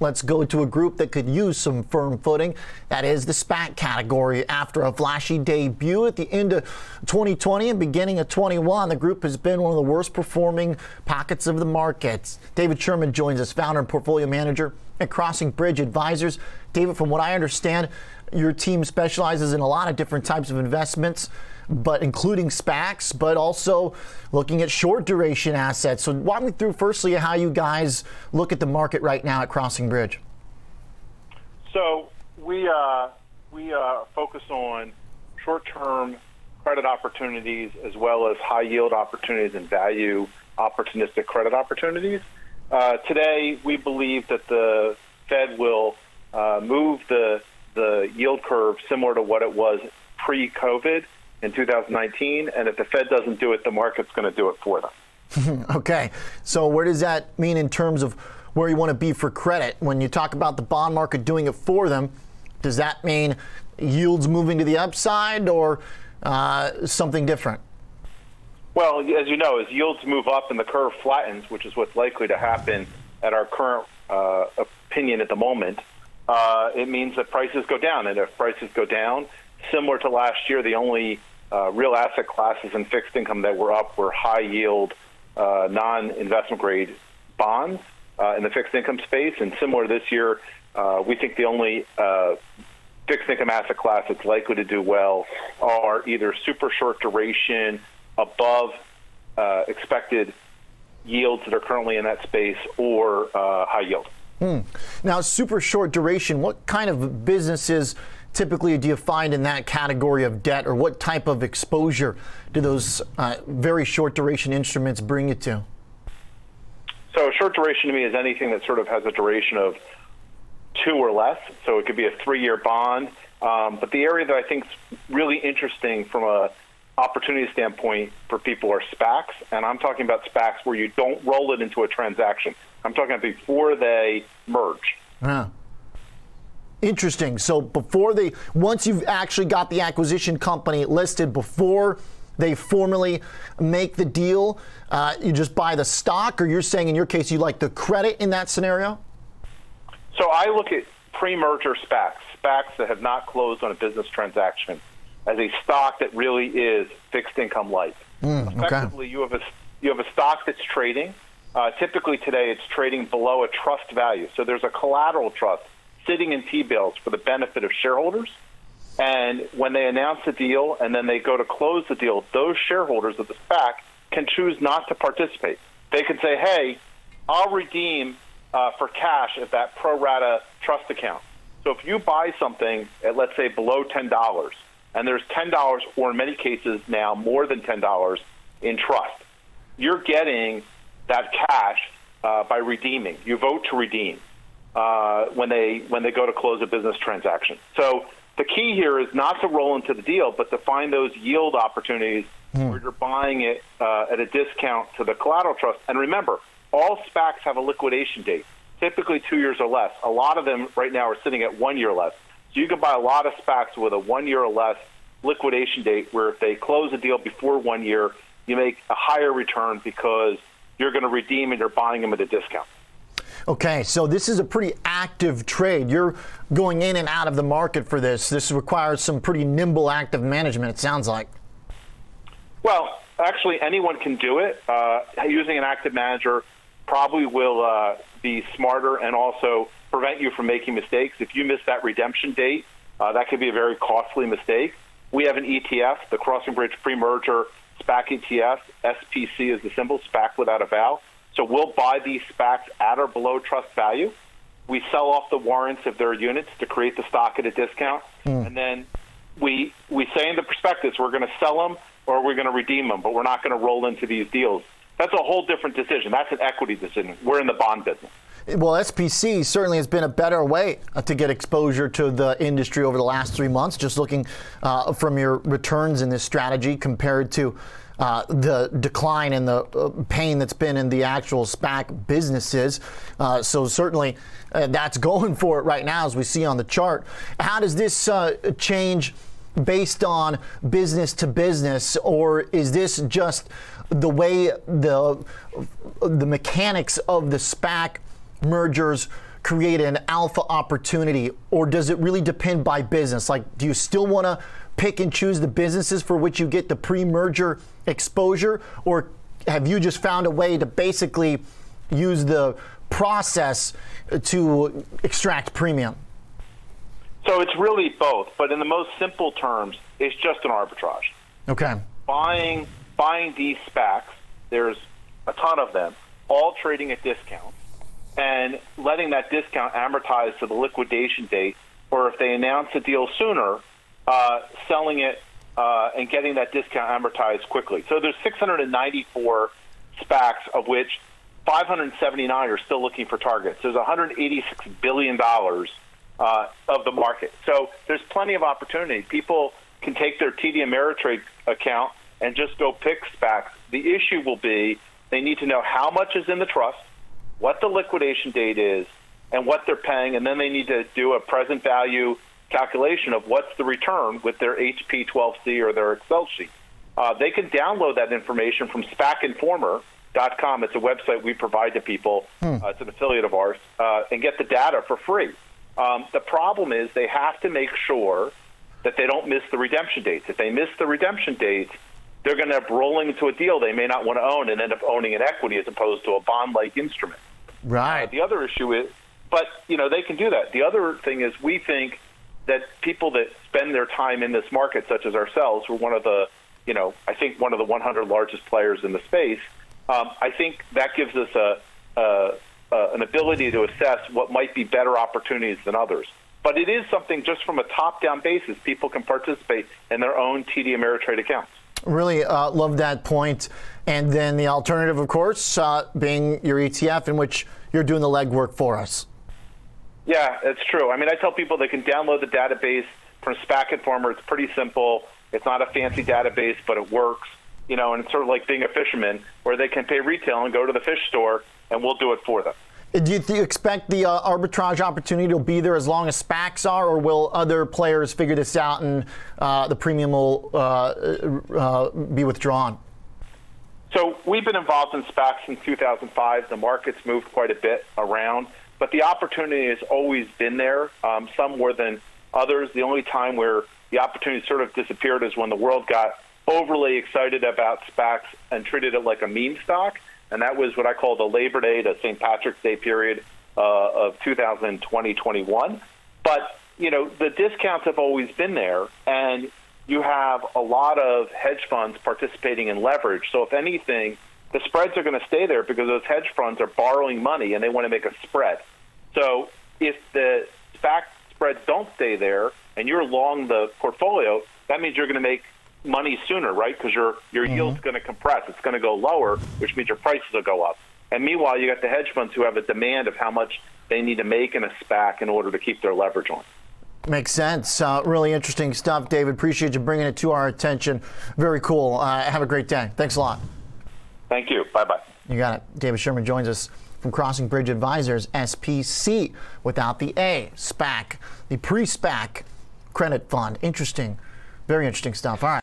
let's go to a group that could use some firm footing. That is the SPAC category. After a flashy debut at the end of 2020 and beginning of 21, the group has been one of the worst performing pockets of the markets. David Sherman joins us, founder and portfolio manager at Crossing Bridge Advisors. David, from what I understand, your team specializes in a lot of different types of investments but including SPACs, but also looking at short duration assets. So walk me through firstly how you guys look at the market right now at Crossing Bridge. So we uh, we uh, focus on short-term credit opportunities as well as high-yield opportunities and value opportunistic credit opportunities. Uh, today, we believe that the Fed will uh, move the the yield curve similar to what it was pre-COVID in 2019. And if the Fed doesn't do it, the market's going to do it for them. okay. So, where does that mean in terms of where you want to be for credit? When you talk about the bond market doing it for them, does that mean yields moving to the upside or uh, something different? Well, as you know, as yields move up and the curve flattens, which is what's likely to happen at our current uh, opinion at the moment, uh, it means that prices go down. And if prices go down, similar to last year, the only uh, real asset classes in fixed income that were up were high yield, uh, non investment grade bonds uh, in the fixed income space. And similar this year, uh, we think the only fixed income asset class that's likely to do well are either super short duration, above uh, expected yields that are currently in that space, or high yield. Hmm. Now, super short duration, what kind of businesses? typically do you find in that category of debt, or what type of exposure do those uh, very short duration instruments bring you to? So, short duration to me is anything that sort of has a duration of two or less. So, it could be a three year bond. Um, but the area that I think is really interesting from a opportunity standpoint for people are SPACs, and I'm talking about SPACs where you don't roll it into a transaction. I'm talking about before they merge. Yeah. Interesting. So before they, once you've actually got the acquisition company listed, before they formally make the deal, uh, you just buy the stock, or you're saying in your case you like the credit in that scenario? So I look at pre-merger SPACs, SPACs that have not closed on a business transaction, as a stock that really is fixed income like. Mm, Effectively, okay. you have a you have a stock that's trading. Uh, typically today, it's trading below a trust value. So there's a collateral trust sitting in T-bills for the benefit of shareholders. And when they announce the deal and then they go to close the deal, those shareholders of the SPAC can choose not to participate. They can say, hey, I'll redeem uh, for cash at that pro rata trust account. So if you buy something at, let's say, below $10, and there's $10, or in many cases now more than $10 in trust, you're getting that cash uh, by redeeming. You vote to redeem uh, when they when they go to close a business transaction. So the key here is not to roll into the deal, but to find those yield opportunities mm. where you're buying it uh, at a discount to the collateral trust. And remember, all SPACs have a liquidation date, typically two years or less. A lot of them right now are sitting at one year less. So you can buy a lot of SPACs with a one year or less liquidation date, where if they close a deal before one year, you make a higher return because you're going to redeem and you're buying them at a discount. Okay, so this is a pretty active trade. You're going in and out of the market for this. This requires some pretty nimble, active management, it sounds like. Well, actually, anyone can do it. Uh, using an active manager probably will uh, be smarter and also prevent you from making mistakes. If you miss that redemption date, uh, that could be a very costly mistake. We have an ETF, the Crossing Bridge Pre-Merger SPAC ETF. SPC is the symbol, SPAC without a vowel. So we'll buy these SPACs at or below trust value. We sell off the warrants of their units to create the stock at a discount, mm. and then we we say in the prospectus we're going to sell them or we're going to redeem them, but we're not going to roll into these deals. That's a whole different decision. That's an equity decision. We're in the bond business. Well, SPC certainly has been a better way uh, to get exposure to the industry over the last three months. Just looking uh, from your returns in this strategy compared to uh, the decline and the uh, pain that's been in the actual SPAC businesses. Uh, so certainly uh, that's going for it right now, as we see on the chart. How does this change? Based on business to business, or is this just the way the the mechanics of the SPAC mergers create an alpha opportunity, or does it really depend by business? Like, do you still want to pick and choose the businesses for which you get the pre merger exposure, or have you just found a way to basically use the process to extract premium? So it's really both, but in the most simple terms, it's just an arbitrage. Okay. Buying buying these SPACs, there's a ton of them, all trading at discount, and letting that discount amortize to the liquidation date, or if they announce a deal sooner, uh, selling it uh, and getting that discount amortized quickly. So there's 694 SPACs, of which 579 are still looking for targets. There's 186 billion dollars uh, of the market. So there's plenty of opportunity. People can take their TD Ameritrade account and just go pick SPACs. The issue will be they need to know how much is in the trust, what the liquidation date is, and what they're paying, and then they need to do a present value calculation of what's the return with their HP 12C or their Excel sheet. Uh, they can download that information from SPACinformer.com. It's a website we provide to people. Hmm. Uh, it's an affiliate of ours, uh, and get the data for free. Um, the problem is they have to make sure that they don't miss the redemption dates. If they miss the redemption dates, they're going to end up rolling into a deal they may not want to own and end up owning an equity as opposed to a bond-like instrument. Right. Uh, the other issue is, but you know they can do that. The other thing is we think that people that spend their time in this market, such as ourselves, we're one of the, you know, I think one of the 100 largest players in the space. Um, I think that gives us a, a uh, an ability to assess what might be better opportunities than others. But it is something just from a top-down basis, people can participate in their own TD Ameritrade accounts. Really uh, love that point. And then the alternative, of course, uh, being your ETF, in which you're doing the legwork for us. Yeah, it's true. I mean, I tell people they can download the database from SPAC Informer. It's pretty simple. It's not a fancy database, but it works. You know, and it's sort of like being a fisherman, where they can pay retail and go to the fish store and we'll do it for them. Do you, th- expect the uh, arbitrage opportunity will be there as long as SPACs are, or will other players figure this out and uh, the premium will uh, uh be withdrawn? So we've been involved in SPACs since 2005. The market's moved quite a bit around, but the opportunity has always been there, um, some more than others. The only time where the opportunity sort of disappeared is when the world got overly excited about SPACs and treated it like a meme stock and that was what I call the Labor Day to St. Patrick's Day period uh, of 2020-21. But you know, the discounts have always been there, and you have a lot of hedge funds participating in leverage. So if anything, the spreads are going to stay there because those hedge funds are borrowing money and they want to make a spread. So if the SPAC spreads don't stay there and you're long the portfolio, that means you're going to make money sooner, right? Because your your mm-hmm. yield's going to compress. It's going to go lower, which means your prices will go up. And meanwhile, you got the hedge funds who have a demand of how much they need to make in a SPAC in order to keep their leverage on. Makes sense. Uh, really interesting stuff, David. Appreciate you bringing it to our attention. Very cool. Uh, have a great day. Thanks a lot. Thank you. Bye bye. You got it. David Sherman joins us from Crossing Bridge Advisors, SPC, without the A, SPAC, the pre SPAC credit fund. Interesting. Very interesting stuff. All right.